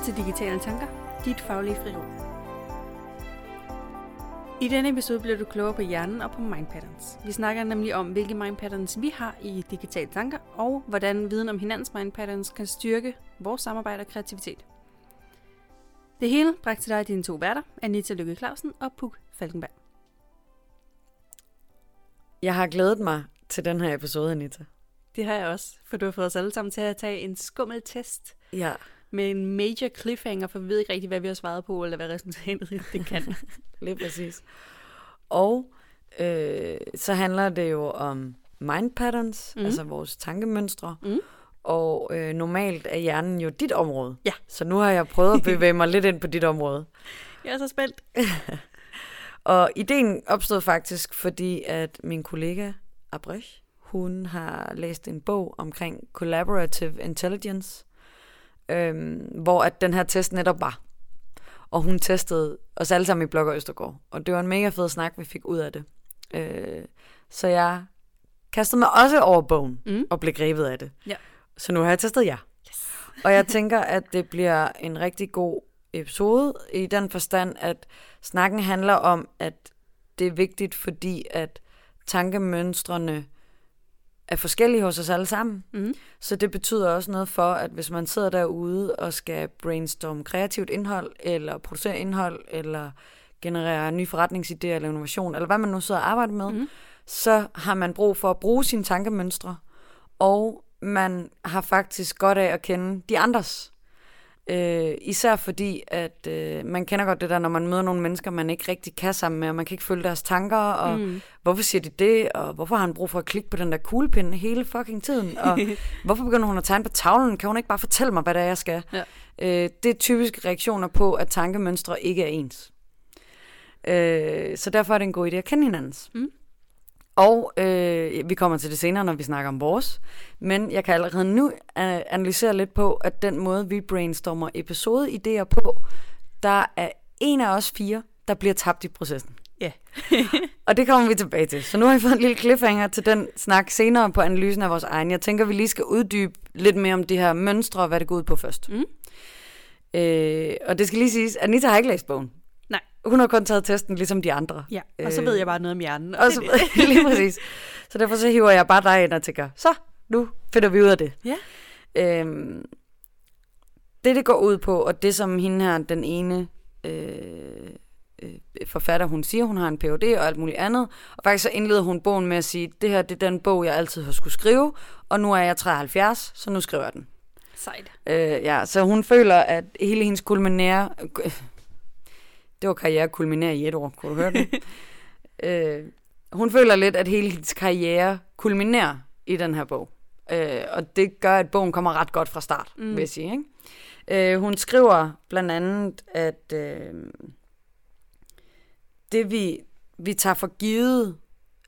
Velkommen til Digitale Tanker, dit faglige frirum. I denne episode bliver du klogere på hjernen og på mind patterns. Vi snakker nemlig om, hvilke mind patterns vi har i Digitale Tanker, og hvordan viden om hinandens mind patterns kan styrke vores samarbejde og kreativitet. Det hele bragt til dig dine to værter, Anita Lykke Clausen og Puk Falkenberg. Jeg har glædet mig til den her episode, Anita. Det har jeg også, for du har fået os alle sammen til at tage en skummel test Ja. Med en major cliffhanger, for vi ved ikke rigtig, hvad vi har svaret på, eller hvad resultatet det kan. Lige præcis. Og øh, så handler det jo om mind patterns, mm. altså vores tankemønstre. Mhm. Og øh, normalt er hjernen jo dit område. Ja. Så nu har jeg prøvet at bevæge mig lidt ind på dit område. Jeg er så spændt. Og ideen opstod faktisk, fordi at min kollega Abrech, hun har læst en bog omkring collaborative intelligence, øhm, hvor at den her test netop var. Og hun testede os alle sammen i Blok og Østergaard. Og det var en mega fed snak, vi fik ud af det. Øh, så jeg kastede mig også over bogen Mm. og blev grebet af det. Ja. Så nu har jeg testet jer. Yes. Og jeg tænker, at det bliver en rigtig god episode i den forstand, at snakken handler om, at det er vigtigt, fordi at tankemønstrene er forskellige hos os alle sammen. Mm. Så det betyder også noget for, at hvis man sidder derude og skal brainstorme kreativt indhold, eller producere indhold, eller generere nye forretningsidéer eller innovation, eller hvad man nu sidder og arbejder med, Mhm. så har man brug for at bruge sine tankemønstre, og man har faktisk godt af at kende de andres. Øh, især fordi, at øh, man kender godt det der, når man møder nogle mennesker, man ikke rigtig kan sammen med, og man kan ikke følge deres tanker, og Mm. hvorfor siger de det, og hvorfor har han brug for at klikke på den der kuglepind hele fucking tiden, og hvorfor begynder hun at tegne på tavlen, kan hun ikke bare fortælle mig, hvad det er, jeg skal? Ja. Øh, det er typiske reaktioner på, at tankemønstre ikke er ens. Øh, så derfor er det en god idé at kende hinandens. Mm. Og øh, vi kommer til det senere, når vi snakker om vores. Men jeg kan allerede nu øh, analysere lidt på, at den måde, vi brainstormer episodeidéer på, der er en af os fire, der bliver tabt i processen. Ja. Og det kommer vi tilbage til. Så nu har vi fået en lille cliffhanger til den snak senere på analysen af vores egen. Jeg tænker, vi lige skal uddybe lidt mere om de her mønstre, og hvad det går ud på først. Mm. Øh, og det skal lige siges, at Anita har ikke læst bogen. Hun har kun taget testen, ligesom de andre. Ja, og så Øh, ved jeg bare noget om hjernen. Og så, lige præcis. Så derfor så hiver jeg bare dig ind og tænker, så, nu finder vi ud af det. Ja. Øhm, det, det går ud på, og det som hende her, den ene øh, øh, forfatter, hun siger, hun har en Ph.D. og alt muligt andet, og faktisk så indleder hun bogen med at sige, det her det er den bog, jeg altid har skulle skrive, og nu er jeg 73, så nu skriver jeg den. Sejt. Øh, ja, så hun føler, at hele hendes kulminære... Det var karriere kulminære i et år, kunne du høre det? øh, hun føler lidt, at hele hendes karriere kulminerer i den her bog. Øh, og det gør, at bogen kommer ret godt fra start, mm. vil jeg sige. Ikke? Øh, hun skriver blandt andet, at øh, det vi, vi tager for givet,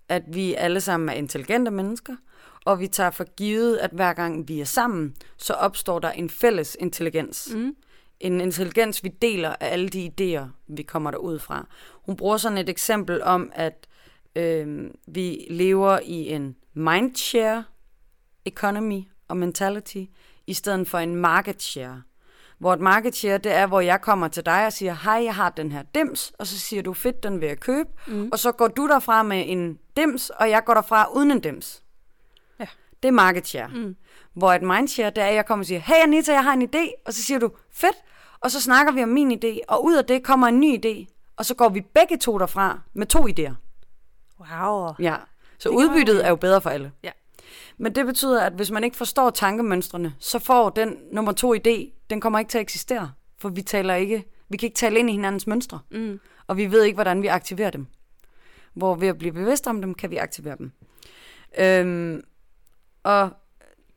at vi alle sammen er intelligente mennesker, og vi tager for givet, at hver gang vi er sammen, så opstår der en fælles intelligens. Mm. En intelligens, vi deler af alle de idéer, vi kommer derud fra. Hun bruger sådan et eksempel om, at øh, vi lever i en mindshare economy og mentality, i stedet for en market share. Hvor et market share, det er, hvor jeg kommer til dig og siger, hej, jeg har den her dims, og så siger du, fedt, den vil jeg købe. Mm. Og så går du derfra med en dims, og jeg går derfra uden en dims. Ja. Det er market share. Mm. Hvor et mindshare, det er, at jeg kommer og siger, hey Anita, jeg har en idé, og så siger du, fedt, og så snakker vi om min idé, og ud af det kommer en ny idé, og så går vi begge to derfra med to idéer. Wow. Ja. Så Det udbyttet være- er jo bedre for alle. Ja. Men det betyder, at hvis man ikke forstår tankemønstrene, så får den nummer to idé, den kommer ikke til at eksistere. For vi taler ikke, vi kan ikke tale ind i hinandens mønstre, Mm. og vi ved ikke, hvordan vi aktiverer dem. Hvor ved at blive bevidst om dem, kan vi aktivere dem. Øhm, og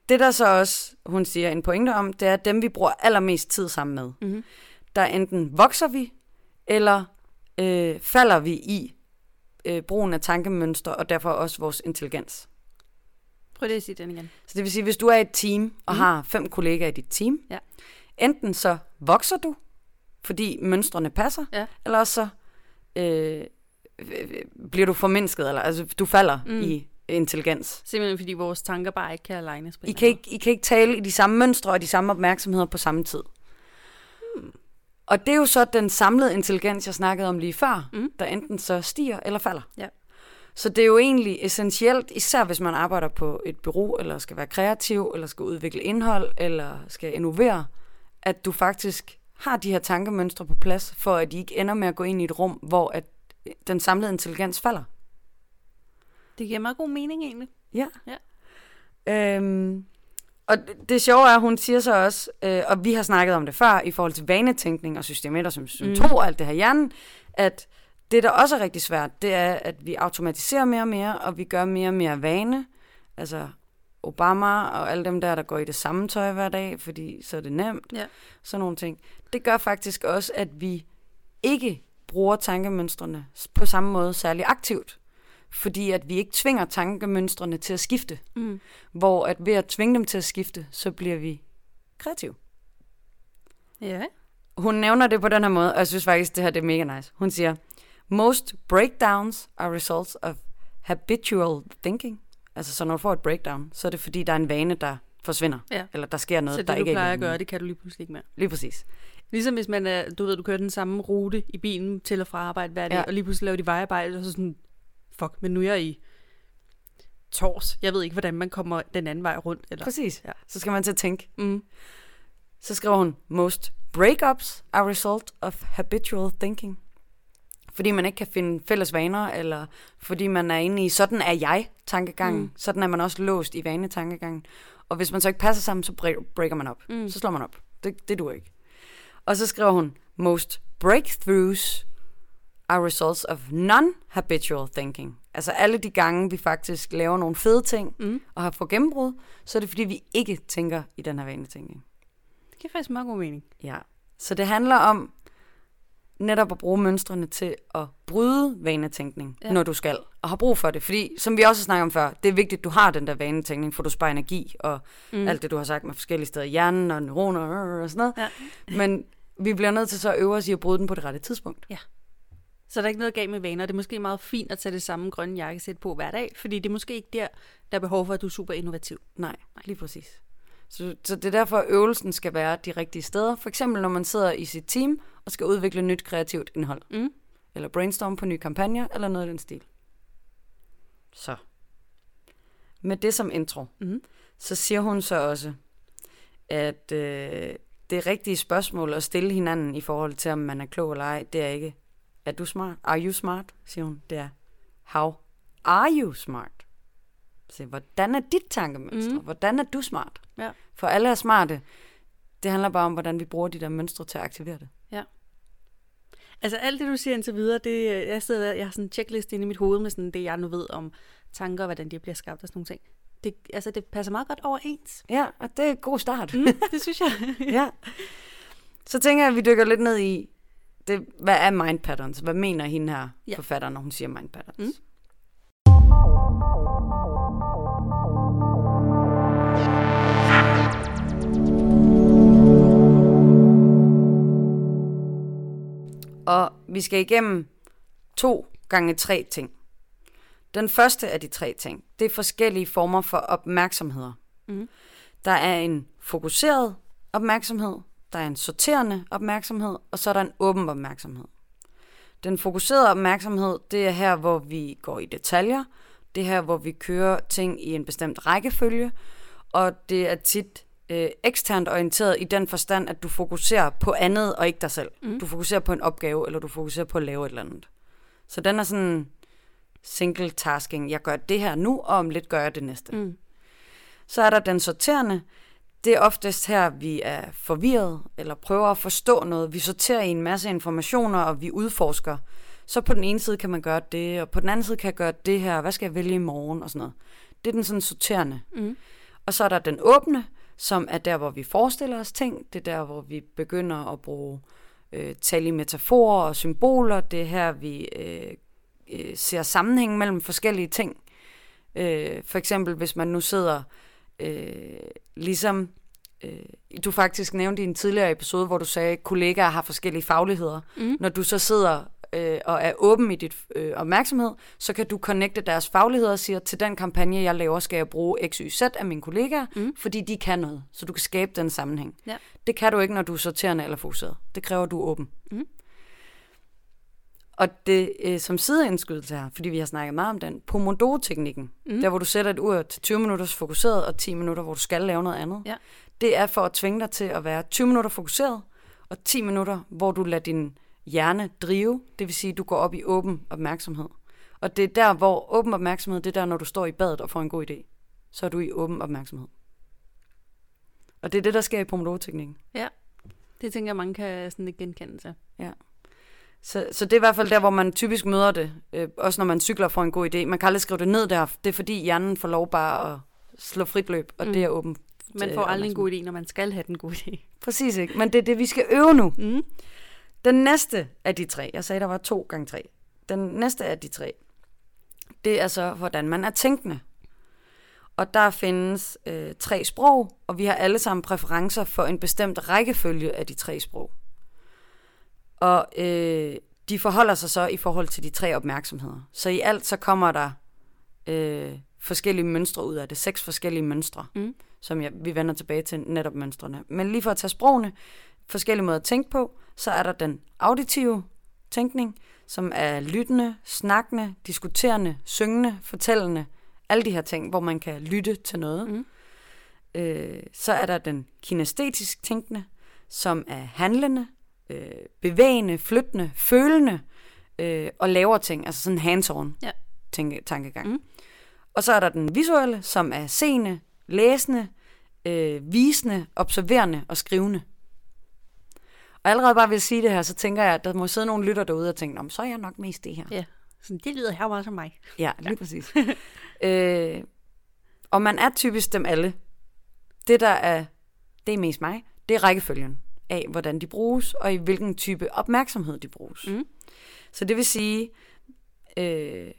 det der så også, hun siger en pointe om, det er dem, vi bruger allermest tid sammen med. Mm. Der enten vokser vi, eller øh, falder vi i øh, brugen af tankemønstre, og derfor også vores intelligens. Prøv lige at sige den igen. Så det vil sige, hvis du er et team, og mm. har fem kollegaer i dit team, Ja. enten så vokser du, fordi mønstrene passer, Ja. eller også så øh, øh, bliver du formindsket, eller altså du falder mm. i intelligens. Simpelthen fordi vores tanker bare ikke kan alignes på I kan, ikke, I kan ikke tale i de samme mønstre og de samme opmærksomheder på samme tid. Og det er jo så den samlede intelligens, jeg snakkede om lige før, Mm. der enten så stiger eller falder. Ja. Så det er jo egentlig essentielt, især hvis man arbejder på et bureau, eller skal være kreativ, eller skal udvikle indhold, eller skal innovere, at du faktisk har de her tankemønstre på plads, for at de ikke ender med at gå ind i et rum, hvor at den samlede intelligens falder. Det giver meget god mening egentlig. Ja. Ja. Øhm, og det, det sjove er, at hun siger så også, øh, og vi har snakket om det før, i forhold til vanetænkning og system 1 og 2 mm. og alt det her hjernen, at det, der også er rigtig svært, det er, at vi automatiserer mere og mere, og vi gør mere og mere vane. Altså Obama og alle dem der, der går i det samme tøj hver dag, fordi så er det nemt. Ja. Sådan nogle ting. Det gør faktisk også, at vi ikke bruger tankemønstrene på samme måde særlig aktivt. Fordi at vi ikke tvinger tankemønstrene til at skifte. Mm. Hvor at ved at tvinge dem til at skifte, så bliver vi kreative. Ja. Hun nævner det på den her måde, og jeg synes faktisk, det her det er mega nice. Hun siger, most breakdowns are results of habitual thinking. Altså, så når du får et breakdown, så er det fordi, der er en vane, der forsvinder. Ja. Eller der sker noget, Så det, der du ikke plejer er at i gøre, vanen. det kan du lige pludselig ikke mere. Lige præcis. Ligesom hvis man er, du ved, du kører den samme rute i bilen til og fra arbejde hver dag, ja. og lige pludselig laver de vejarbejde, og så sådan, fuck, men nu er jeg i tors. Jeg ved ikke, hvordan man kommer den anden vej rundt. Eller, Præcis. Ja. Så skal man til at tænke. mm. Så skriver hun, most breakups are result of habitual thinking. Fordi man ikke kan finde fælles vaner, eller fordi man er inde i, sådan er jeg tankegangen. Mm. Sådan er man også låst i vanetankegangen. Og hvis man så ikke passer sammen, så bre- breaker man op. Mm. Mm. Så slår man op. Det, det duer ikke. Og så skriver hun, most breakthroughs are results of non-habitual thinking. Altså alle de gange, vi faktisk laver nogle fede ting, Mm. og har fået gennembrud, så er det fordi, vi ikke tænker i den her vanetænkning. Det giver faktisk meget god mening. Ja. Så det handler om netop at bruge mønstrene til at bryde vanetænkning, ja. Ja. når du skal, og har brug for det. Fordi, som vi også har snakket om før, det er vigtigt, at du har den der vanetænkning, for du sparer energi, og mm. alt det, du har sagt med forskellige steder i hjernen, og neuroner og sådan noget. Ja. Men vi bliver nødt til så at øve os i at bryde den på det rette tidspunkt. Så der er ikke noget galt med vaner. Det er måske meget fint at tage det samme grønne jakkesæt på hver dag, fordi det er måske ikke der, der er behov for, at du er super innovativ. Nej, lige præcis. Så, så det er derfor, at øvelsen skal være de rigtige steder. For eksempel, når man sidder i sit team og skal udvikle nyt kreativt indhold. Mm. Eller brainstorm på nye kampagner, eller noget i den stil. Så. Med det som intro, Mm. så siger hun så også, at øh, det rigtige spørgsmål at stille hinanden i forhold til, om man er klog eller ej, det er ikke, er du smart? Are you smart? siger hun. Det er, how are you smart? Så hvordan er dit tankemønstre? Mm. Hvordan er du smart? Ja. For alle er smarte. Det handler bare om, hvordan vi bruger de der mønstre til at aktivere det. Altså alt det, du siger indtil videre, det, øh, jeg, sidder, jeg har sådan en checkliste inde i mit hoved med sådan det, jeg nu ved om tanker, og hvordan de bliver skabt og sådan nogle ting. Det, altså, det passer meget godt overens. Ja, og det er en god start. Mm, det synes jeg. ja. Så tænker jeg, at vi dykker lidt ned i, det, hvad er mind patterns? Hvad mener hende her, ja. Forfatteren, når hun siger mind patterns? Mm. Og vi skal igennem to gange tre ting. Den første af de tre ting, det er forskellige former for opmærksomheder. Mhm. Der er en fokuseret opmærksomhed, der er en sorterende opmærksomhed, og så er der en åben opmærksomhed. Den fokuserede opmærksomhed, det er her, hvor vi går i detaljer. Det er her, hvor vi kører ting i en bestemt rækkefølge. Og det er tit øh, eksternt orienteret i den forstand, at du fokuserer på andet og ikke dig selv. Mm. Du fokuserer på en opgave, eller du fokuserer på at lave et eller andet. Så den er sådan single tasking. Jeg gør det her nu, og om lidt gør jeg det næste. Mm. Så er der den sorterende. Det er oftest her, vi er forvirret, eller prøver at forstå noget. Vi sorterer i en masse informationer, og vi udforsker. Så på den ene side kan man gøre det, og på den anden side kan jeg gøre det her. Hvad skal jeg vælge i morgen, og sådan noget. Det er den sådan sorterende. Mm. Og så er der den åbne, som er der, hvor vi forestiller os ting. Det er der, hvor vi begynder at bruge øh, tal i metaforer og symboler. Det er her, vi øh, øh, ser sammenhæng mellem forskellige ting. Øh, for eksempel, hvis man nu sidder øh, ligesom... Øh, du faktisk nævnte i en tidligere episode, hvor du sagde, at kollegaer har forskellige fagligheder. Mm. Når du så sidder øh, og er åben i dit øh, opmærksomhed, så kan du connecte deres faglighed og sige, til den kampagne, jeg laver, skal jeg bruge X, Y, Z af mine kollegaer, mm. fordi de kan noget, så du kan skabe den sammenhæng. Ja. Det kan du ikke, når du er sorterende eller fokuseret. Det kræver, at du er åben. Mm. Og det øh, som sideindskydelse her, fordi vi har snakket meget om den, Pomodoro-teknikken, mm. der hvor du sætter et ur til 20 minutters fokuseret og 10 minutter, hvor du skal lave noget andet, Ja. det er for at tvinge dig til at være 20 minutter fokuseret, og 10 minutter, hvor du lader din hjerne drive, det vil sige, at du går op i åben opmærksomhed. Og det er der, hvor åben opmærksomhed, det er der, når du står i badet og får en god idé. Så er du i åben opmærksomhed. Og det er det, der sker i Pomodoro-teknikken. Ja. Det tænker jeg, mange kan sådan genkende sig. Så, så det er i hvert fald der, hvor man typisk møder det. Øh, også når man cykler får en god idé. Man kan aldrig skrive det ned der. Det er fordi hjernen får lov bare at slå frit løb, og Mm. mm. det er åben. Man til får aldrig en god idé, når man skal have den gode idé. Præcis ikke. Men det er det, vi skal øve nu. Mm. Den næste af de tre, jeg sagde, der var to gange tre. Den næste af de tre, det er så, hvordan man er tænkende. Og der findes øh, tre sprog, og vi har alle sammen præferencer for en bestemt rækkefølge af de tre sprog. Og øh, de forholder sig så i forhold til de tre opmærksomheder. Så i alt så kommer der øh, forskellige mønstre ud af det. Seks forskellige mønstre, Mm. som jeg, vi vender tilbage til netop mønstrene. Men lige for at tage sprogene, forskellige måder at tænke på, så er der den auditive tænkning, som er lyttende, snakkende, diskuterende, syngende, fortællende, alle de her ting, hvor man kan lytte til noget. Mm. Øh, så er der den kinestetisk tænkende, som er handlende, øh, bevægende, flyttende, følende øh, og laver ting, altså sådan hands-on Ja. tænke, tankegang. Mm. Og så er der den visuelle, som er seende, læsende, øh, visende, observerende og skrivende. Og allerede bare ved at sige det her, så tænker jeg, at der må sidde nogle lytter derude og tænke, "Nå, men så er jeg nok mest det her. Ja. Sådan, det lyder her meget som mig. Ja, lige ja. præcis. øh, og man er typisk dem alle. Det, der er, det er mest mig, det er rækkefølgen af, hvordan de bruges, og i hvilken type opmærksomhed de bruges. Mm. Så det vil sige, øh,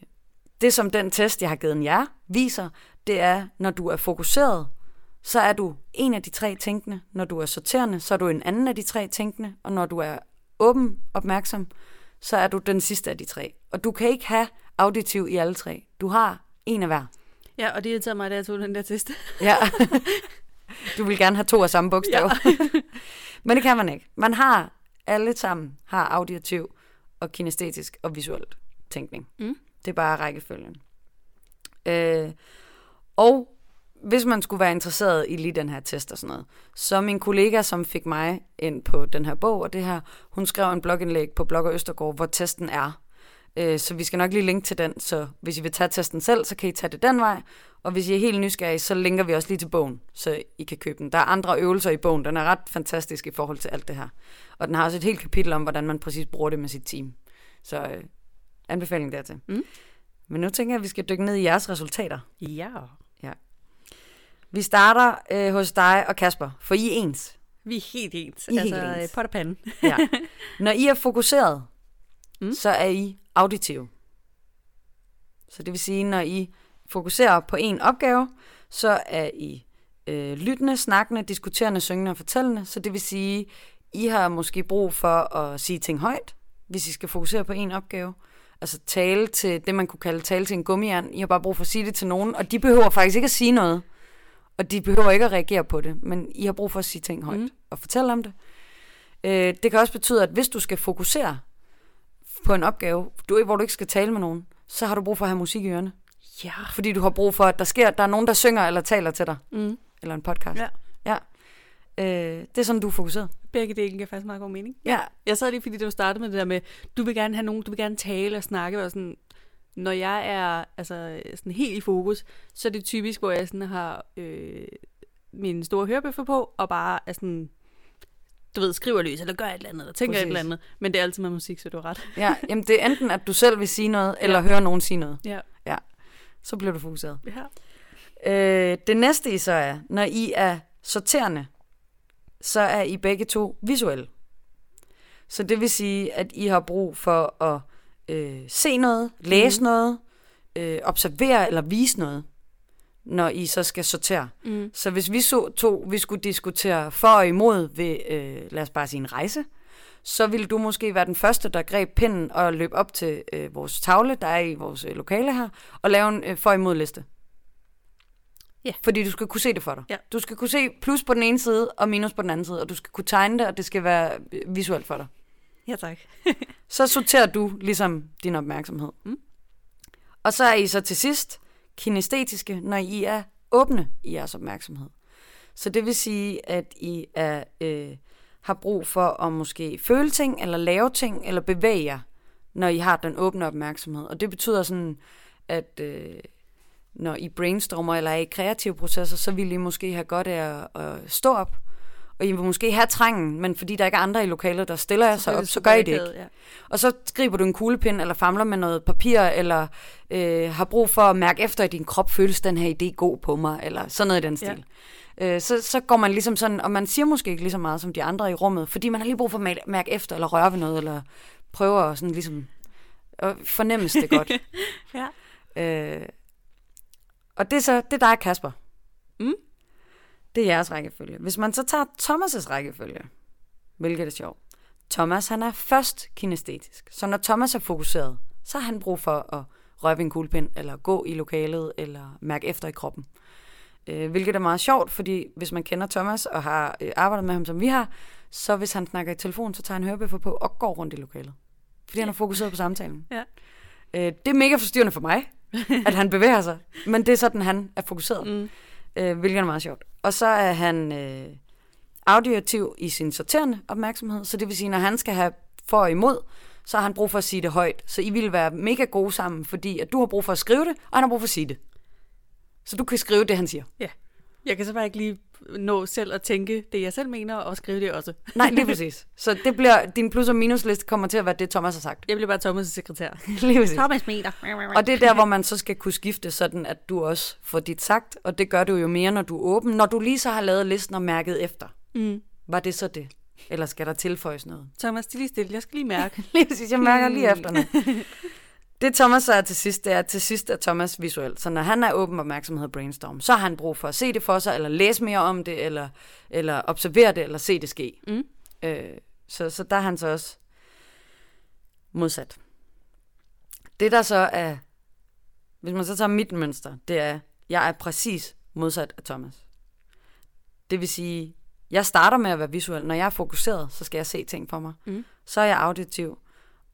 det som den test, jeg har givet jer, viser, det er, når du er fokuseret, så er du en af de tre tænkende. Når du er sorterende, så er du en anden af de tre tænkende. Og når du er åben opmærksom, så er du den sidste af de tre. Og du kan ikke have auditiv i alle tre. Du har en af hver. Ja, og det irriterede mig, da jeg tog den der test. Ja. du vil gerne have to af samme bogstaver. Ja. Men det kan man ikke. Man har alle sammen har auditiv og kinestetisk og visuelt tænkning. Mm. Det er bare rækkefølgen. Øh, og hvis man skulle være interesseret i lige den her test og sådan noget, så min kollega, som fik mig ind på den her bog og det her, hun skrev en blogindlæg på Blogger Østergaard, hvor testen er. Øh, så vi skal nok lige linke til den, så hvis I vil tage testen selv, så kan I tage det den vej. Og hvis I er helt nysgerrige, så linker vi også lige til bogen, så I kan købe den. Der er andre øvelser i bogen. Den er ret fantastisk i forhold til alt det her. Og den har også et helt kapitel om, hvordan man præcis bruger det med sit team. Så øh, anbefaling dertil. Mm. Men nu tænker jeg, at vi skal dykke ned i jeres resultater. Ja. Vi starter øh, hos dig og Kasper, for I er ens. Vi er helt ens. I er altså, helt ens. pot og pande. Ja. Når I er fokuseret, mm. så er I auditive. Så det vil sige, når I fokuserer på en opgave, så er I øh, lyttende, snakkende, diskuterende, syngende og fortællende. Så det vil sige, I har måske brug for at sige ting højt, hvis I skal fokusere på en opgave. Altså tale til det, man kunne kalde tale til en gummijern. I har bare brug for at sige det til nogen, og de behøver faktisk ikke at sige noget. Og de behøver ikke at reagere på det, men I har brug for at sige ting højt mm. og fortælle om det. Øh, det kan også betyde, at hvis du skal fokusere på en opgave, du, hvor du ikke skal tale med nogen, så har du brug for at have musik i ørerne. Ja. Fordi du har brug for, at der sker, der er nogen, der synger eller taler til dig. Mm. Eller en podcast. Ja. ja. Øh, det er sådan, du er fokuseret. Begge dele giver faktisk meget god mening. Ja. Jeg sad lige, fordi du startede med det der med, du vil gerne have nogen, du vil gerne tale og snakke, og sådan, når jeg er altså, sådan helt i fokus, så er det typisk, hvor jeg sådan har øh, mine store hørebøffer på, og bare er sådan, du ved, skriver løs, eller gør et eller andet, eller tænker Præcis. et eller andet. Men det er altid med musik, så du har ret. ja. Jamen, det er enten, at du selv vil sige noget, eller Ja. høre nogen sige noget. Ja. Så bliver du fokuseret. ja. Øh, det næste I så er, når I er sorterende, så er I begge to visuelle. Så det vil sige, at I har brug for at øh, se noget, læse mm. noget, øh, observere eller vise noget, når I så skal sortere. Mm. Så hvis vi så to, vi skulle diskutere for og imod ved, øh, lad os bare sige en rejse, så ville du måske være den første, der greb pinden og løb op til øh, vores tavle, der er i vores øh, lokale her, og lave en øh, for imod liste. Ja. Fordi du skal kunne se det for dig. Ja. Du skal kunne se plus på den ene side og minus på den anden side, og du skal kunne tegne det, og det skal være øh, visuelt for dig. Ja, tak. Så sorterer du ligesom din opmærksomhed. Mm. Og så er I så til sidst kinestetiske, når I er åbne i jeres opmærksomhed. Så det vil sige, at I er, øh, har brug for at måske føle ting, eller lave ting, eller bevæge jer, når I har den åbne opmærksomhed. Og det betyder sådan, at øh, når I brainstormer eller er i kreative processer, så vil I måske have godt af at, at stå op, og I vil måske have trængen, men fordi der ikke er andre i lokalet, der stiller jer sig op, så gør I det ikke. Ja. Og så griber du en kuglepind, eller famler med noget papir, eller øh, har brug for at mærke efter, at din krop føles den her idé god på mig, eller sådan noget i den stil. Ja. Øh, så, så går man ligesom sådan, og man siger måske ikke lige så meget som de andre i rummet, fordi man har lige brug for at mærke efter, eller røre ved noget, eller prøver at sådan ligesom at fornemmes det godt. ja. øh, og det er så, det er dig, Kasper. Mm. Det er jeres rækkefølge. Hvis man så tager Thomas' rækkefølge, hvilket er sjovt. Thomas, han er først kinestetisk. Så når Thomas er fokuseret, så har han brug for at røre ved en kuglepind, eller gå i lokalet, eller mærke efter i kroppen. Øh, hvilket er meget sjovt, fordi hvis man kender Thomas og har øh, arbejdet med ham, som vi har, så hvis han snakker i telefon, så tager han hørebøffer på og går rundt i lokalet. Fordi han er fokuseret på samtalen. Ja. Øh, det er mega forstyrrende for mig, at han bevæger sig. Men det er sådan, han er fokuseret. Mm. Øh, hvilket er meget sjovt. Og så er han øh, auditiv i sin sorterende opmærksomhed. Så det vil sige, når han skal have for og imod, så har han brug for at sige det højt. Så I vil være mega gode sammen, fordi at du har brug for at skrive det, og han har brug for at sige det. Så du kan skrive det, han siger. Ja. Jeg kan så bare ikke lige nå selv at tænke det, jeg selv mener, og skrive det også. Nej, lige præcis. Så det bliver, din plus- og minusliste kommer til at være det, Thomas har sagt. Jeg bliver bare Thomas' sekretær. lige præcis. Thomas meter. Og det er der, hvor man så skal kunne skifte, sådan at du også får dit sagt, og det gør du jo mere, når du er åben. Når du lige så har lavet listen og mærket efter, Mm. var det så det? Eller skal der tilføjes noget? Thomas, det lige stille. Jeg skal lige mærke. Lige præcis, jeg mærker lige efter nu. Det Thomas er til sidst, det er, at til sidst er Thomas visuel. Så når han er åben opmærksomhed og brainstorm, så har han brug for at se det for sig, eller læse mere om det, eller, eller observere det, eller se det ske. Mm. Øh, så, så der er han så også modsat. Det der så er, hvis man så tager mit mønster, det er, jeg er præcis modsat af Thomas. Det vil sige, jeg starter med at være visuel. Når jeg er fokuseret, så skal jeg se ting for mig. Mm. Så er jeg auditiv,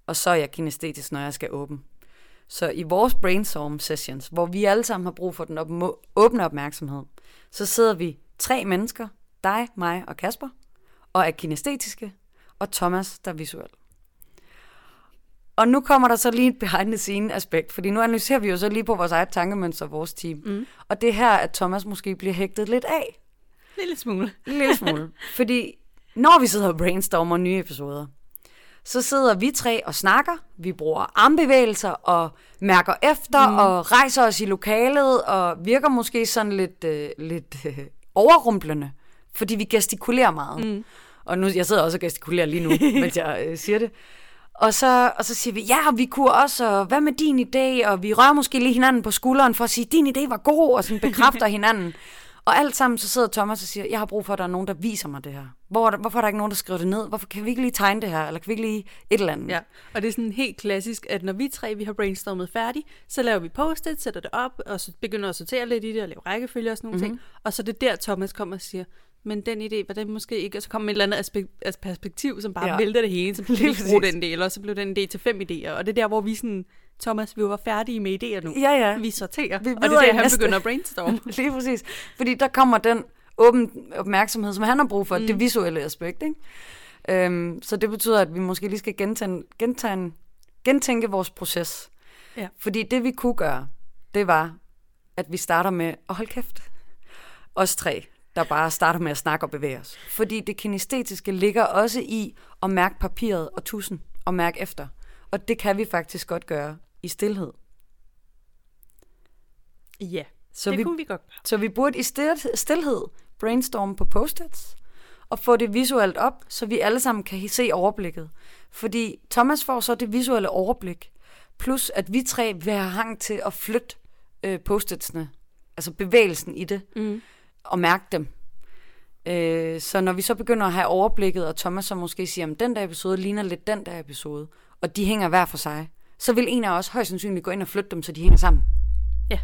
og så er jeg kinestetisk, når jeg skal åben. Så i vores brainstorm sessions, hvor vi alle sammen har brug for den op- åbne opmærksomhed, så sidder vi tre mennesker, dig, mig og Kasper, og er kinestetiske, og Thomas, der er visuel. Og nu kommer der så lige et behind the scene aspekt, fordi nu analyserer vi jo så lige på vores eget tankemønster, vores team. Mm. Og det er her, at Thomas måske bliver hægtet lidt af. En lille smule. En lille smule. Fordi når vi sidder og brainstormer nye episoder, så sidder vi tre og snakker. Vi bruger armbevægelser og mærker efter mm. og rejser os i lokalet og virker måske sådan lidt, øh, lidt øh, overrumplende, fordi vi gestikulerer meget. Mm. Og nu, jeg sidder også og gestikulerer lige nu, mens jeg øh, siger det. Og så, og så siger vi, ja, vi kunne også, og hvad med din idé? Og vi rører måske lige hinanden på skulderen for at sige, din idé var god, og sådan bekræfter hinanden. Og alt sammen, så sidder Thomas og siger, jeg har brug for, at der er nogen, der viser mig det her. Hvor, er der- hvorfor er der ikke nogen, der skriver det ned? Hvorfor kan vi ikke lige tegne det her? Eller kan vi ikke lige et eller andet? Ja, og det er sådan helt klassisk, at når vi tre vi har brainstormet færdigt, så laver vi post-it, sætter det op, og så begynder at sortere lidt i det, og lave rækkefølge og sådan nogle mm-hmm. ting. Og så er det der, Thomas kommer og siger, men den idé var den måske ikke, og så kommer et eller andet aspekt, altså perspektiv, som bare Ja. vælter det hele, så bruge præcis. den del, og så blev den idé til fem idéer, og det er der, hvor vi sådan, Thomas, vi var færdige med idéer nu. Ja, ja. Vi sorterer, Vi og det er der, han næste. begynder at brainstorme. Lige præcis. Fordi der kommer den åben opmærksomhed, som han har brug for, mm. det visuelle aspekt. Ikke? Øhm, så det betyder, at vi måske lige skal gentage, gentage, gentænke vores proces. Ja. Fordi det vi kunne gøre, det var, at vi starter med at holde kæft. Os tre, der bare starter med at snakke og bevæge os. Fordi det kinestetiske ligger også i at mærke papiret og tusen og mærke efter. Og det kan vi faktisk godt gøre i stillhed. Ja, Så det vi, kunne vi godt gøre. så vi burde i stil- stillhed brainstorme på post-its og få det visuelt op, så vi alle sammen kan se overblikket. Fordi Thomas får så det visuelle overblik, plus at vi tre vil have hang til at flytte øh, post-itsene, altså bevægelsen i det, Mm. og mærke dem. Øh, så når vi så begynder at have overblikket, og Thomas så måske siger, at den der episode ligner lidt den der episode, og de hænger hver for sig, så vil en af os højst sandsynligt gå ind og flytte dem, så de hænger sammen. Ja.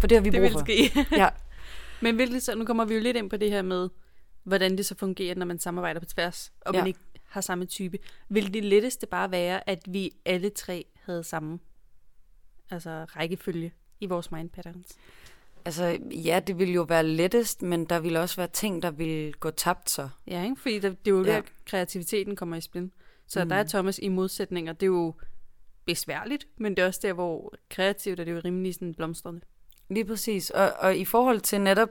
For det har vi Det brug vil for. ske. Ja. Men vil det så, nu kommer vi jo lidt ind på det her med, hvordan det så fungerer, når man samarbejder på tværs, og Ja. man ikke har samme type. Vil det letteste bare være, at vi alle tre havde samme altså rækkefølge i vores mind patterns? Altså, ja, det ville jo være lettest, men der ville også være ting, der ville gå tabt så. Ja, ikke? Fordi der, det er jo Ja. der, kreativiteten kommer i spil. Så Mm. mm. der er Thomas i modsætninger. Det er jo besværligt, men det er også der, hvor kreativt er det jo rimelig sådan blomstrende. Lige præcis. Og, og i forhold til netop,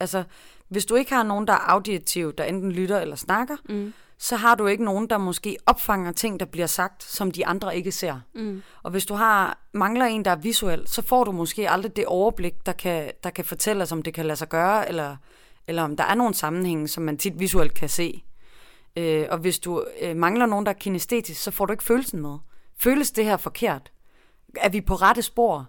altså, hvis du ikke har nogen, der er auditiv, der enten lytter eller snakker, Mm. så har du ikke nogen, der måske opfanger ting, der bliver sagt, som de andre ikke ser. Mm. Og hvis du har mangler en, der er visuel, så får du måske aldrig det overblik, der kan, der kan fortælle os, om det kan lade sig gøre, eller, eller om der er nogle sammenhænge, som man tit visuelt kan se. Øh, og hvis du øh, mangler nogen, der er kinestetisk, så får du ikke følelsen med. Føles det her forkert? Er vi på rette spor?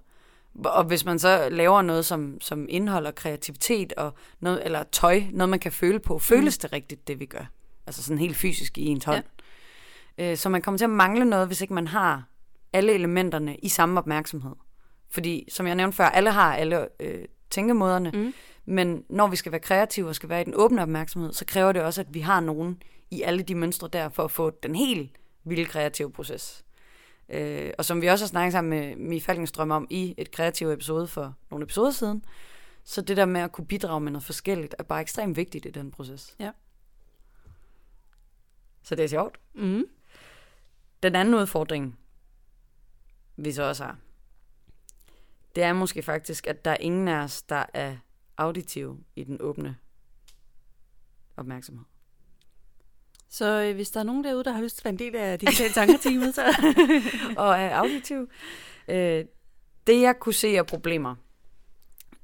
Og hvis man så laver noget, som, som indeholder kreativitet og noget, eller tøj, noget man kan føle på, føles det rigtigt, det vi gør? Altså sådan helt fysisk i ens hånd. Ja. Øh, så man kommer til at mangle noget, hvis ikke man har alle elementerne i samme opmærksomhed. Fordi, som jeg nævnte før, alle har alle øh, tænkemåderne, Mm. men når vi skal være kreative og skal være i den åbne opmærksomhed, så kræver det også, at vi har nogen i alle de mønstre der, for at få den helt vilde kreative proces. Øh, og som vi også har snakket sammen med Mie Falkenstrøm om i et kreativt episode for nogle episoder siden, så det der med at kunne bidrage med noget forskelligt, er bare ekstremt vigtigt i den proces. Ja. Så det er sjovt. Mm. Den anden udfordring, vi så også har, det er måske faktisk, at der er ingen af os, der er auditive i den åbne opmærksomhed. Så øh, hvis der er nogen derude, der har lyst til at være en del af digitale tankerteamet, så... og er auditiv. Øh, det jeg kunne se af problemer,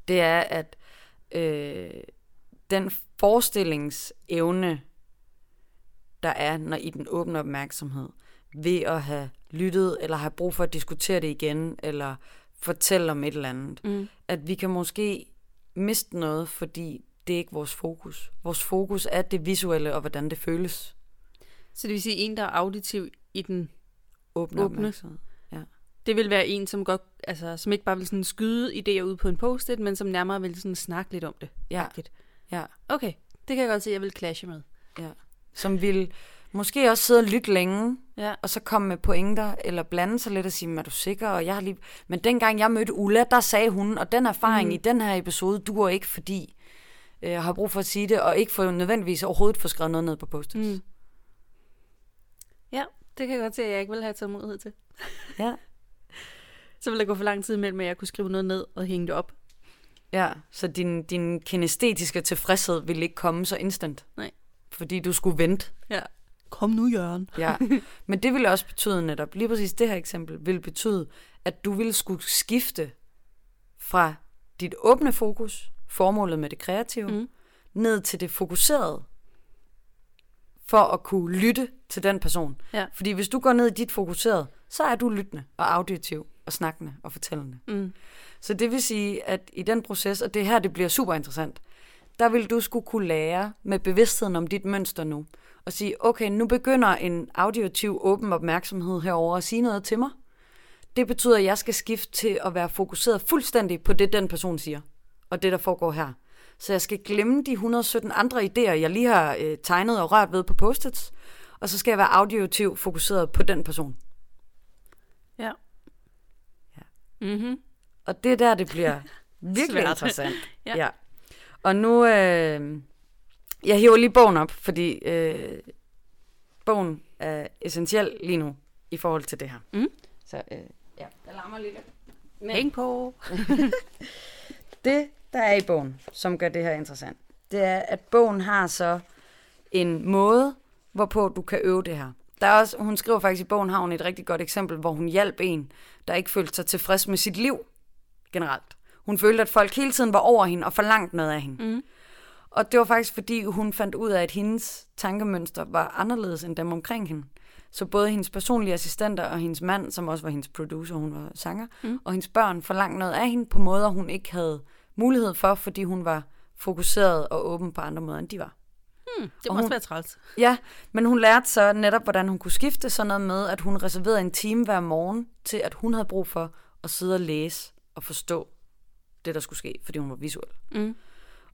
det er, at øh, den forestillingsevne, der er når i den åbne opmærksomhed, ved at have lyttet, eller have brug for at diskutere det igen, eller fortælle om et eller andet, mm. at vi kan måske miste noget, fordi det er ikke vores fokus. Vores fokus er det visuelle, og hvordan det føles. Så det vil sige, en, der er auditiv i den, Åbne, Åbne. opmærksomhed. det vil være en, som godt, altså, som ikke bare vil sådan skyde idéer ud på en post-it, men som nærmere vil sådan snakke lidt om det. Ja, Agtigt. ja. Okay, det kan jeg godt se, jeg vil clashe med. som vil måske også sidde og lytte længe, Ja. og så komme med pointer, eller blande sig lidt og sige, "Men er du sikker? Og jeg har lige... Men dengang jeg mødte Ulla, der sagde hun, og den erfaring mm. i den her episode duer ikke, fordi øh, jeg har brug for at sige det, og ikke for nødvendigvis overhovedet få skrevet noget ned på post Mm. Ja, det kan jeg godt se, at jeg ikke vil have tålmodighed til. Ja. Så vil der gå for lang tid mellem, at jeg kunne skrive noget ned og hænge det op. ja, så din, din kinestetiske tilfredshed ville ikke komme så instant. Nej. Fordi du skulle vente. Ja. Kom nu, Jørgen. Ja, men det ville også betyde netop, lige præcis det her eksempel, ville betyde, at du ville skulle skifte fra dit åbne fokus, formålet med det kreative, Mm. ned til det fokuserede, for at kunne lytte til den person. Ja. Fordi hvis du går ned i dit fokuserede, så er du lyttende og auditiv og snakkende og fortællende. Mm. Så det vil sige, at i den proces, og det her det bliver super interessant, der vil du skulle kunne lære med bevidstheden om dit mønster nu, og sige, okay, nu begynder en auditiv åben opmærksomhed herover at sige noget til mig. Det betyder, at jeg skal skifte til at være fokuseret fuldstændig på det, den person siger, og det, der foregår her. Så jeg skal glemme de 117 andre idéer, jeg lige har øh, tegnet og rørt ved på post-its, og så skal jeg være auditiv fokuseret på den person. Mm-hmm. Og det er der, det bliver virkelig interessant. Ja. ja. Og nu, øh, jeg hiver lige bogen op, fordi øh, bogen er essentiel lige nu i forhold til det her. Mm. Så øh, ja, jeg larmer lidt. Men Hæng på. det, der er i bogen, som gør det her interessant, det er, at bogen har så en måde, hvorpå du kan øve det her. Der er også, hun skriver faktisk i bogen, har hun et rigtig godt eksempel, hvor hun hjalp en, der ikke følte sig tilfreds med sit liv generelt. Hun følte, at folk hele tiden var over hende og forlangt noget af hende. Mm. Og det var faktisk, fordi hun fandt ud af, at hendes tankemønster var anderledes end dem omkring hende. Så både hendes personlige assistenter og hendes mand, som også var hendes producer, hun var sanger, Mm. og hendes børn forlangte noget af hende på måder, hun ikke havde mulighed for, fordi hun var fokuseret og åben på andre måder, end de var. Hmm, det Og må også hun- være træls. Ja, men hun lærte så netop, hvordan hun kunne skifte sådan noget med, at hun reserverede en time hver morgen til, at hun havde brug for at sidde og læse og forstå det, der skulle ske, fordi hun var visuel. Mm.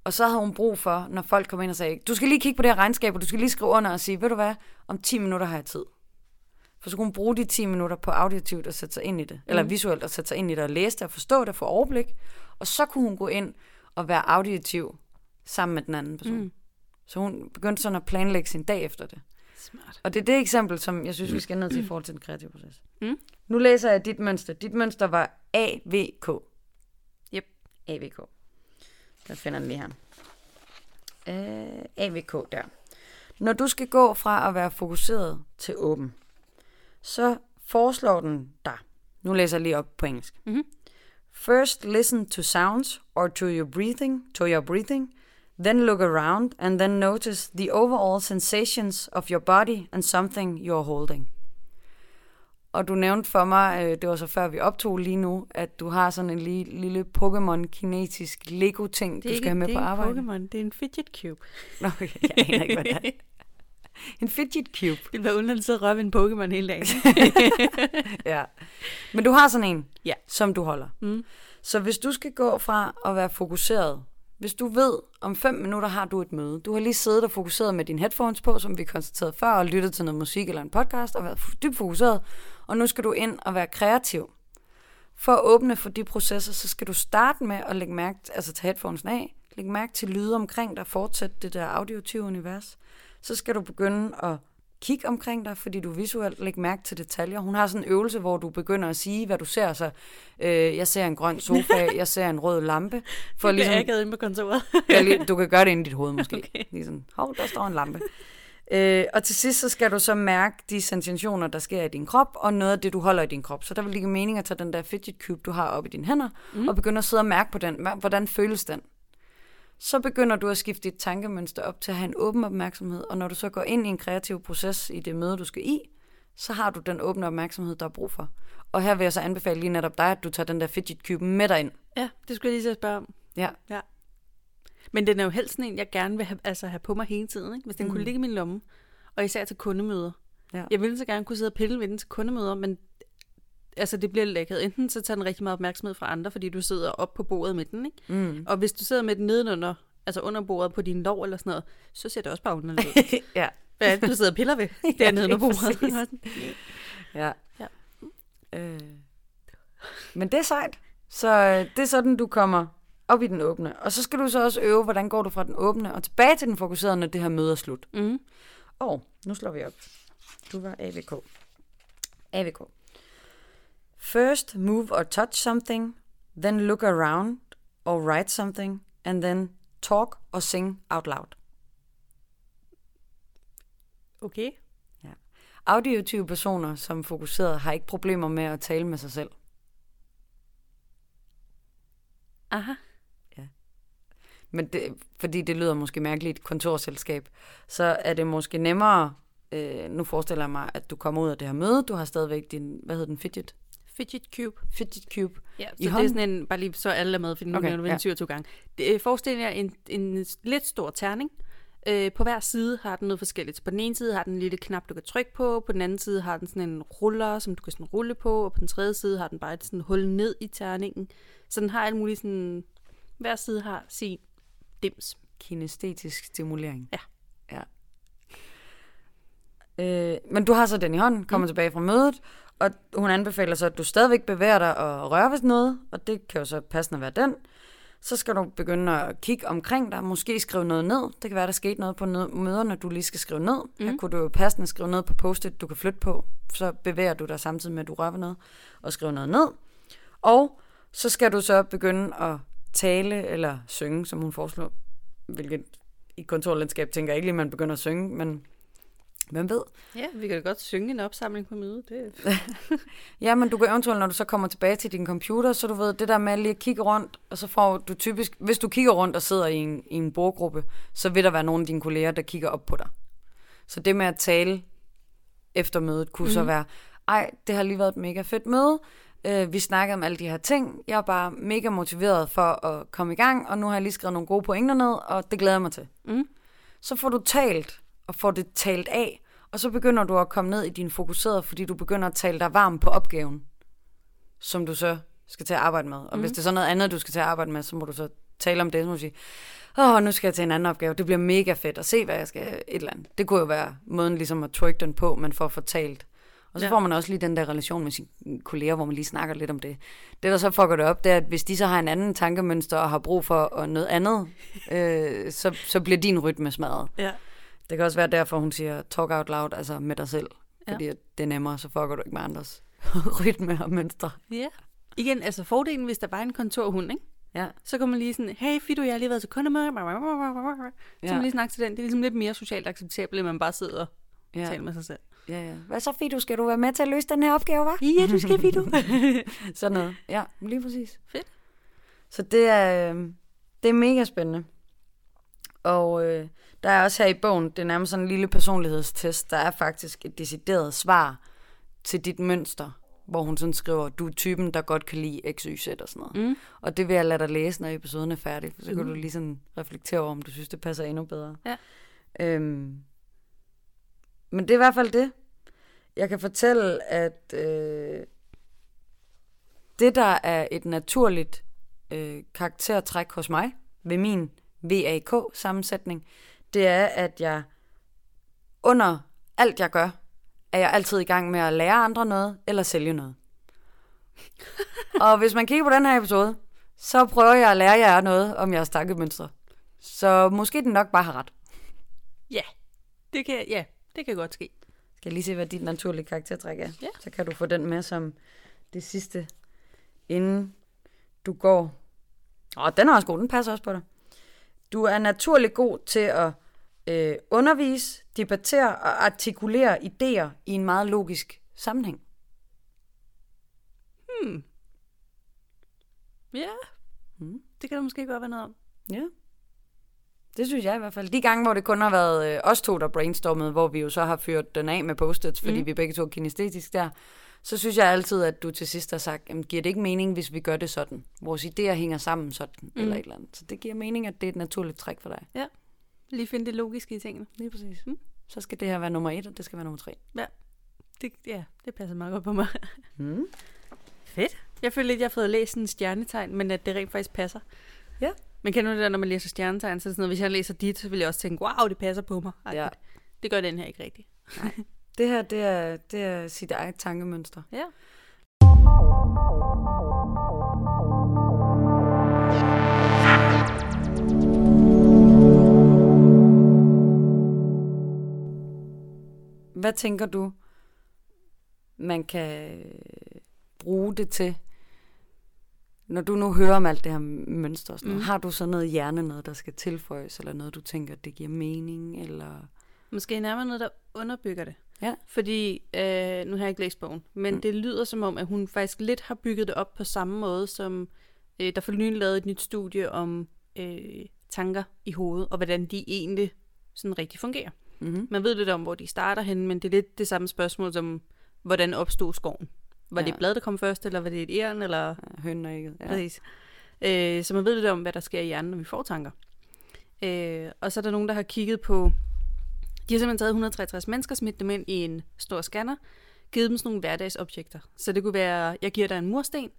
Og så havde hun brug for, når folk kom ind og sagde, du skal lige kigge på det her regnskab, og du skal lige skrive under og sige, ved du hvad, om 10 minutter har jeg tid. For så kunne hun bruge de 10 minutter på auditivt og sætte sig ind i det, eller visuelt og sætte sig ind i det og læse det og forstå det og få overblik. Og så kunne hun gå ind og være auditiv sammen med den anden person. Mm. Så hun begyndte sådan at planlægge sin dag efter det. Smart. Og det er det eksempel, som jeg synes, vi skal ned til i forhold til den kreative proces. Mm. Nu læser jeg dit mønster. Dit mønster var AVK. Yep. AVK. Jeg finder den lige her. Uh, AVK der. Når du skal gå fra at være fokuseret til åben, så foreslår den dig. Nu læser jeg lige op på engelsk. Mhm. First listen to sounds or to your breathing, to your breathing. Then look around and then notice the overall sensations of your body and something you're holding. Og du nævnte for mig, øh, det var så før vi optog lige nu, at du har sådan en lille, lille Pokémon-kinetisk Lego-ting, du skal have med det på er arbejde. ikke en Pokémon, det er en fidget cube. Nå, okay, jeg aner ikke, hvad det er. En fidget cube. Det være underligt at sidde og røre ved en Pokémon hele dagen. Ja. Men du har sådan en, Ja. som du holder. Mm. Så hvis du skal gå fra at være fokuseret, hvis du ved, om fem minutter har du et møde, du har lige siddet og fokuseret med dine headphones på, som vi konstaterede før, og lyttet til noget musik eller en podcast, og været dybt fokuseret, og nu skal du ind og være kreativ. For at åbne for de processer, så skal du starte med at lægge mærke, altså tage headphonesen af, lægge mærke til lyde omkring dig, fortsætte det der auditive univers. Så skal du begynde at kigge omkring dig, fordi du visuelt lægger mærke til detaljer. Hun har sådan en øvelse, hvor du begynder at sige, hvad du ser. Så øh, jeg ser en grøn sofa, jeg ser en rød lampe. For For ligesom... ligesom, Jeg inde på kontoret. ja, du kan gøre det inde i dit hoved måske. Okay. Okay. Lige sådan, hov, der står en lampe. Øh, og til sidst, så skal du så mærke de sensationer, der sker i din krop, og noget af det, du holder i din krop. Så der vil det give mening at tage den der fidget cube, du har oppe i dine hænder, mm. og begynde at sidde og mærke på den. Hvordan føles den? Så begynder du at skifte dit tankemønster op til at have en åben opmærksomhed, og når du så går ind i en kreativ proces i det møde, du skal i, så har du den åbne opmærksomhed, der er brug for. Og her vil jeg så anbefale lige netop dig, at du tager den der fidget cube med dig ind. Ja, det skulle jeg lige at spørge om. Ja. Ja. Men den er jo helst en, jeg gerne vil have, altså have på mig hele tiden. Ikke? Hvis den mm. kunne ligge i min lomme. Og især til kundemøder. Ja. Jeg ville så gerne kunne sidde og pille ved den til kundemøder, men altså det bliver lækket. Enten så tager den rigtig meget opmærksomhed fra andre, fordi du sidder op på bordet med den. Ikke? Mm. Og hvis du sidder med den nedenunder, altså under bordet på din lov eller sådan noget, så ser det også bare underligt ud. ja. Hvad du sidder og piller ved dernede under bordet? Ja. Ja. Øh. Men det er sejt. Så øh, det er sådan, du kommer op i den åbne. Og så skal du så også øve, hvordan går du fra den åbne og tilbage til den fokuserede, når det her møde er slut. Mm. Og nu slår vi op. Du var AVK. AVK. First move or touch something, then look around or write something, and then talk or sing out loud. Okay. Auditive personer, som er fokuseret, har ikke problemer med at tale med sig selv. Aha. Men det, fordi det lyder måske mærkeligt et kontorselskab, så er det måske nemmere, øh, nu forestiller jeg mig, at du kommer ud af det her møde, du har stadigvæk din, hvad hedder den, fidget? Fidget cube. Fidget cube. Ja, så I det er hånden? sådan en, bare lige så alle er med, for nu Okay, nævner vi ja. den 27 gange. Det, øh, forestil jer en, en lidt stor terning. Øh, på hver side har den noget forskelligt. Så på den ene side har den en lille knap, du kan trykke på. På den anden side har den sådan en ruller, som du kan sådan rulle på. Og på den tredje side har den bare et sådan hul ned i terningen. Så den har alt muligt sådan... Hver side har sin dims. Kinestetisk stimulering. Ja. ja. Øh, men du har så den i hånden, kommer mm. tilbage fra mødet, og hun anbefaler så, at du stadigvæk bevæger dig og rører ved noget, og det kan jo så passende være den. Så skal du begynde at kigge omkring dig, måske skrive noget ned. Det kan være, der skete noget på møderne, du lige skal skrive ned. Mm. Her kunne du jo passende skrive noget på post-it, du kan flytte på. Så bevæger du dig samtidig med, at du rører ved noget, og skriver noget ned. Og så skal du så begynde at tale eller synge, som hun foreslår. Hvilket i kontorlandskab tænker jeg ikke lige, at man begynder at synge, men hvem ved? Ja, vi kan da godt synge en opsamling på mødet. Det Ja, men du kan eventuelt, når du så kommer tilbage til din computer, så du ved, det der med lige at kigge rundt, og så får du typisk, hvis du kigger rundt og sidder i en, i en bordgruppe, så vil der være nogle af dine kolleger, der kigger op på dig. Så det med at tale efter mødet kunne mm. så være, ej, det har lige været et mega fedt møde, Øh, vi snakkede om alle de her ting. Jeg er bare mega motiveret for at komme i gang, og nu har jeg lige skrevet nogle gode pointer ned, og det glæder jeg mig til. Mm. Så får du talt, og får det talt af, og så begynder du at komme ned i din fokuserede, fordi du begynder at tale dig varm på opgaven, som du så skal til at arbejde med. Og mm. hvis det er så noget andet, du skal til at arbejde med, så må du så tale om det, så må du sige, åh, nu skal jeg til en anden opgave, det bliver mega fedt at se, hvad jeg skal, et eller andet. Det kunne jo være måden ligesom at trykke den på, men for at fortalt. Og så Ja. får man også lige den der relation med sine kolleger, hvor man lige snakker lidt om det. Det, der så fucker det op, det er, at hvis de så har en anden tankemønster og har brug for og noget andet, øh, så, så bliver din rytme smadret. Ja. Det kan også være derfor, hun siger talk out loud, altså med dig selv. Ja. Fordi det er nemmere, så fucker du ikke med andres rytme og mønstre. Ja. Igen, altså fordelen, hvis der var en kontorhund, ikke? Ja. så kan man lige sådan, hey Fido, jeg har lige været til kundemøde. Så Ja. man lige snakke til den. Det er ligesom lidt mere socialt acceptabelt, end man bare sidder og Ja. taler med sig selv. ja, ja. Hvad så, Fido? Skal du være med til at løse den her opgave, hva'? Ja, du skal, Fido. Sådan noget. Ja, lige præcis. Fedt. Så det er, øh, det er mega spændende. Og øh, der er også her i bogen, det er nærmest sådan en lille personlighedstest, der er faktisk et decideret svar til dit mønster, hvor hun sådan skriver, du er typen, der godt kan lide X, Y, Z og sådan noget. Mm. Og det vil jeg lade dig læse, når episoden er færdig, for så kan Uh. du lige sådan reflektere over, om du synes, det passer endnu bedre. Ja. Øhm, men det er i hvert fald det. Jeg kan fortælle, at øh, det, der er et naturligt øh, karaktertræk hos mig, ved min VAK-sammensætning, det er, at jeg under alt, jeg gør, er jeg altid i gang med at lære andre noget, eller sælge noget. og hvis man kigger på den her episode, så prøver jeg at lære jer noget om jeres tankemønstre. Så måske den nok bare har ret. Ja, det kan, ja, det kan godt ske. Skal jeg lige se, hvad dit naturlige karaktertræk er? Ja. Så kan du få den med som det sidste, inden du går. Åh, den er også god, den passer også på dig. Du er naturligt god til at øh, undervise, debattere og artikulere idéer i en meget logisk sammenhæng. Hmm. Ja, Hmm. det kan der måske godt være noget om. Ja. Det synes jeg i hvert fald. De gange, hvor det kun har været øh, os to, der brainstormede, hvor vi jo så har fyret den af med post-its, fordi Mm. vi begge to er kinestetisk der, så synes jeg altid, at du til sidst har sagt, jamen, giver det ikke mening, hvis vi gør det sådan? Vores idéer hænger sammen sådan, mm. eller et eller andet. Så det giver mening, at det er et naturligt træk for dig. Lige finde det logiske i tingene. Lige præcis. Mm. Så skal det her være nummer et, og det skal være nummer tre. Det, ja, det passer meget godt på mig. Mm. Fedt. Jeg føler lidt, jeg har fået læst en stjernetegn, men at det rent faktisk passer. Ja. Men kender du det der, når man læser stjernetegn, så det sådan noget, hvis jeg læser dit, så vil jeg også tænke, wow, det passer på mig. Ja. Det gør den her ikke rigtigt. Det her, det er, det er sit eget tankemønster. Ja. Hvad tænker du, man kan øh, bruge det til, når du nu hører om alt det her mønster sådan Mm. har du så noget hjerne, noget der skal tilføjes, eller noget du tænker, det giver mening, eller... Måske nærmere noget, der underbygger det. Ja. Fordi, øh, nu har jeg ikke læst bogen, men mm. det lyder som om, at hun faktisk lidt har bygget det op på samme måde, som øh, der for nylig lavet et nyt studie om øh, tanker i hovedet, og hvordan de egentlig sådan rigtig fungerer. Mm-hmm. Man ved lidt om, hvor de starter hen, men det er lidt det samme spørgsmål som, hvordan opstod skoven? Var ja. det et blad, der kom først, eller var det et æren, eller... Ja, hønnen og ægget. Ja. Præcis. Øh, så man ved lidt om, hvad der sker i hjernen, når vi får tanker. Øh, og så er der nogen, der har kigget på... De har simpelthen taget 163 mennesker, smidt dem ind i en stor scanner, givet dem sådan nogle hverdagsobjekter. Så det kunne være, jeg giver dig en mursten,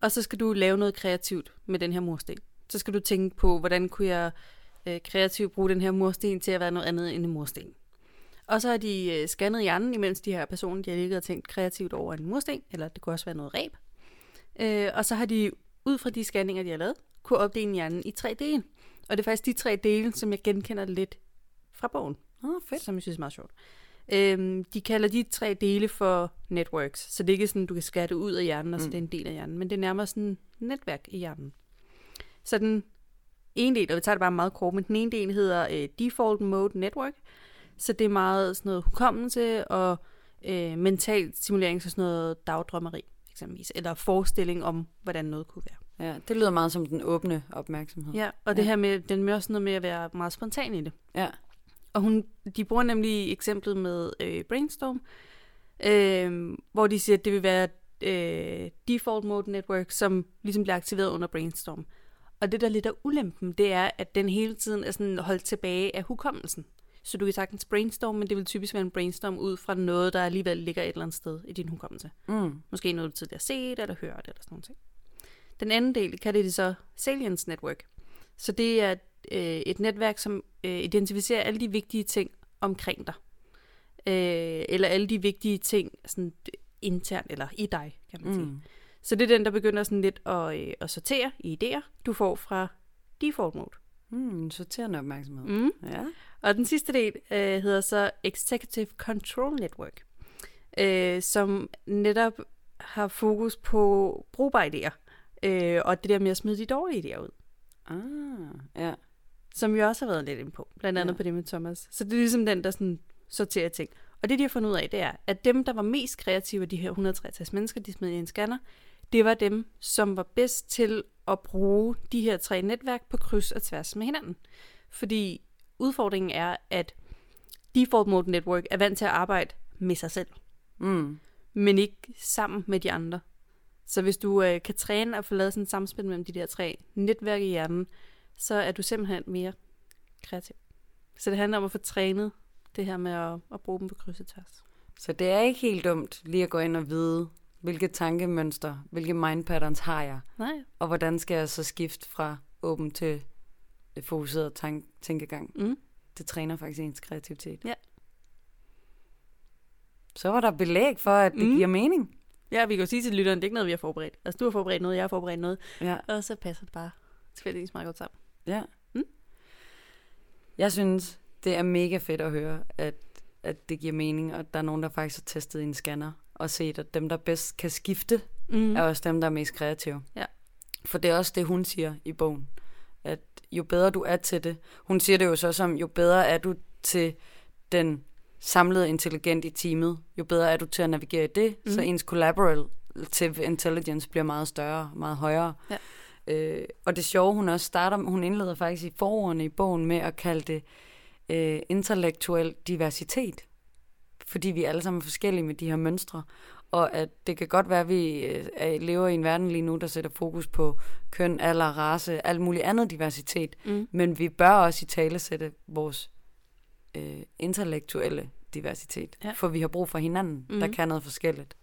og så skal du lave noget kreativt med den her mursten. Så skal du tænke på, hvordan kunne jeg øh, kreativt bruge den her mursten til at være noget andet end en mursten. Og så har de øh, scannet hjernen, imens de her personer, de har ligget og tænkt kreativt over en mursten, eller det kunne også være noget ræb. Øh, og så har de ud fra de scanninger, de har lavet, kunne opdele hjernen i tre dele. Og det er faktisk de tre dele, som jeg genkender lidt fra bogen, Oh, fedt. som jeg synes er meget sjovt. Øhm, de kalder de tre dele for networks, så det er ikke sådan, du kan det ud af hjernen, og så Mm. det er en del af hjernen, men det er nærmere sådan et netværk i hjernen. Så den ene del, og vi tager det bare meget kort, men den ene del hedder øh, Default Mode Network, så det er meget sådan noget hukommelse og øh, mental stimulering, så sådan noget dagdrømmeri eksempelvis, eller forestilling om, hvordan noget kunne være. Ja, det lyder meget som den åbne opmærksomhed. Ja, og det Ja. her med, den er også noget med at være meget spontan i det. Ja. Og hun, de bruger nemlig eksemplet med øh, Brainstorm, øh, hvor de siger, at det vil være øh, default mode network, som ligesom bliver aktiveret under brainstorm. Og det, der lidt af ulempen, det er, at den hele tiden er sådan holdt tilbage af hukommelsen. Så du kan sagtens brainstorm, men det vil typisk være en brainstorm ud fra noget, der alligevel ligger et eller andet sted i din hukommelse. Mm. Måske noget, du tidligere har set eller hørt eller sådan noget. Den anden del kan det så Salience Network. Så det er øh, et netværk, som øh, identificerer alle de vigtige ting omkring dig. Øh, eller alle de vigtige ting sådan internt, eller i dig, kan man sige. Mm. Så det er den, der begynder sådan lidt at, øh, at sortere i idéer, du får fra default mode. Mm, sorterende opmærksomhed. Mm. Ja. Og den sidste del øh, hedder så Executive Control Network, øh, som netop har fokus på brugbare idéer, øh, og det der med at smide de dårlige idéer ud, Ah, ja. som vi også har været lidt inde på, blandt andet ja. på det med Thomas. Så det er ligesom den, der sådan sorterer ting. Og det, de har fundet ud af, det er, at dem, der var mest kreative af de her 163 mennesker, de smed i en scanner, det var dem, som var bedst til at bruge de her tre netværk på kryds og tværs med hinanden. Fordi udfordringen er, at default mode network er vant til at arbejde med sig selv, Mm. men ikke sammen med de andre. Så hvis du øh, kan træne og få lavet sådan et samspil mellem de der tre netværk i hjernen, så er du simpelthen mere kreativ. Så det handler om at få trænet det her med at, at bruge dem på kryds og tværs. Så det er ikke helt dumt lige at gå ind og vide, hvilke tankemønster, hvilke mind patterns har jeg, Nej. og hvordan skal jeg så skifte fra åben til fokuseret tank- tænkegang. Mm. Det træner faktisk ens kreativitet. Ja. Så var der belæg for, at det Mm. giver mening. Ja, vi kan jo sige til lytteren, det er ikke noget, vi har forberedt. Altså, du har forberedt noget, jeg har forberedt noget, Ja. og så passer det bare tilfældigvis meget godt sammen. Ja. Mm. Jeg synes, det er mega fedt at høre, at, at det giver mening, og der er nogen, der faktisk har testet en scanner, og set, at dem, der bedst kan skifte, Mm. er også dem, der er mest kreative. Ja. For det er også det, hun siger i bogen. At jo bedre du er til det, hun siger det jo så som, jo bedre er du til den samlede intelligent i teamet, jo bedre er du til at navigere i det, mm. så ens collaborative intelligence bliver meget større, meget højere. Ja. Øh, og det sjove, hun også starter, hun indleder faktisk i forordene i bogen med at kalde det øh, intellektuel diversitet. Fordi vi alle sammen er forskellige med de her mønstre. Og at det kan godt være, at vi øh, er- lever i en verden lige nu, der sætter fokus på køn, alder, race, alt muligt andet diversitet. Mm. Men vi bør også i tale sætte vores øh, intellektuelle diversitet. Ja. For vi har brug for hinanden, mm. der kan noget forskelligt.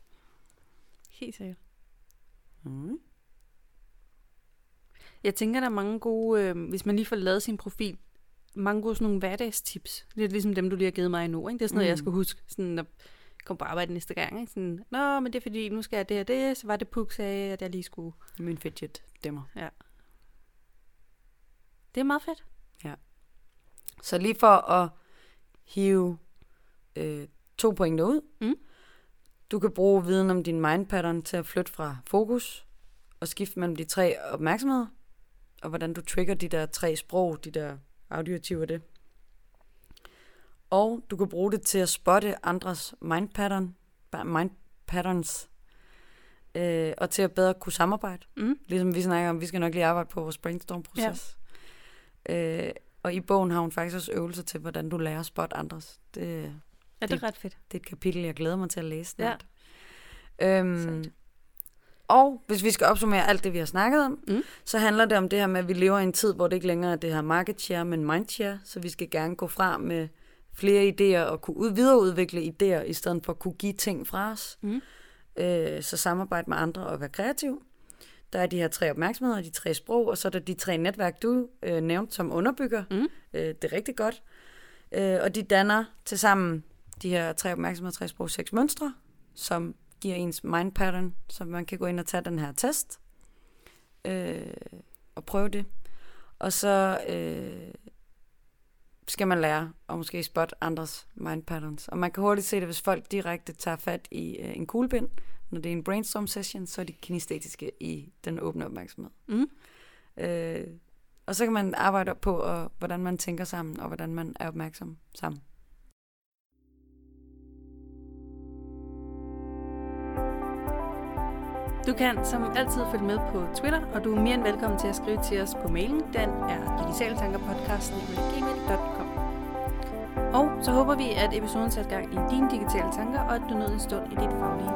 Helt sikkert. Mm. Jeg tænker, der er mange gode, øh, hvis man lige får lavet sin profil, mange gode sådan nogle hverdagstips. Lidt ligesom dem, du lige har givet mig nu. Ikke? Det er sådan noget, Mm. jeg skal huske, sådan at komme på arbejde næste gang. Ikke? Sådan, Nå, men det er fordi, nu skal jeg det her det, så var det Puk sagde, at jeg lige skulle. Min fidget demmer. Det er meget fedt. Så lige for at hive øh, to pointer ud. Mm. Du kan bruge viden om din mind pattern til at flytte fra fokus og skifte mellem de tre opmærksomheder, og hvordan du trigger de der tre sprog, de der audiotiver det. Og du kan bruge det til at spotte andres mind pattern, mind patterns, øh, og til at bedre kunne samarbejde. Mm. Ligesom vi snakker om, vi skal nok lige arbejde på vores brainstorm-proces. Ja. Øh, og i bogen har hun faktisk også øvelser til, hvordan du lærer at spotte andres. Det, Ja, det Det- er ret fedt. det er et kapitel, jeg glæder mig til at læse snart. Ja. Øhm, Sejt. Og hvis vi skal opsummere alt det, vi har snakket om, Mm. så handler det om det her med, at vi lever i en tid, hvor det ikke længere er det her market share, men mind share. Så vi skal gerne gå fra med flere idéer og kunne ud- videreudvikle idéer, i stedet for at kunne give ting fra os. Mm. Øh, så samarbejde med andre og være kreativ. Der er de her tre opmærksomheder, de tre sprog, og så er der de tre netværk, du øh, nævnte som underbygger. Mm. Øh, det er rigtig godt. Øh, og de danner til sammen de her tre opmærksomheder, tre sprog, seks mønstre, som giver ens mind pattern, så man kan gå ind og tage den her test øh, og prøve det. Og så øh, skal man lære at måske spotte andres mind patterns. Og man kan hurtigt se det, hvis folk direkte tager fat i øh, en kuglepind, når det er en brainstorm session, så er de kinestetiske i den åbne opmærksomhed. Mm. Øh, og så kan man arbejde på, og, hvordan man tænker sammen, og hvordan man er opmærksom sammen. Du kan som altid følge med på Twitter, og du er mere end velkommen til at skrive til os på mailen. Den er digitaltankerpodcast.gmail.com Og så håber vi, at episoden satte gang i dine digitale tanker, og at du nåede en stund i dit faglige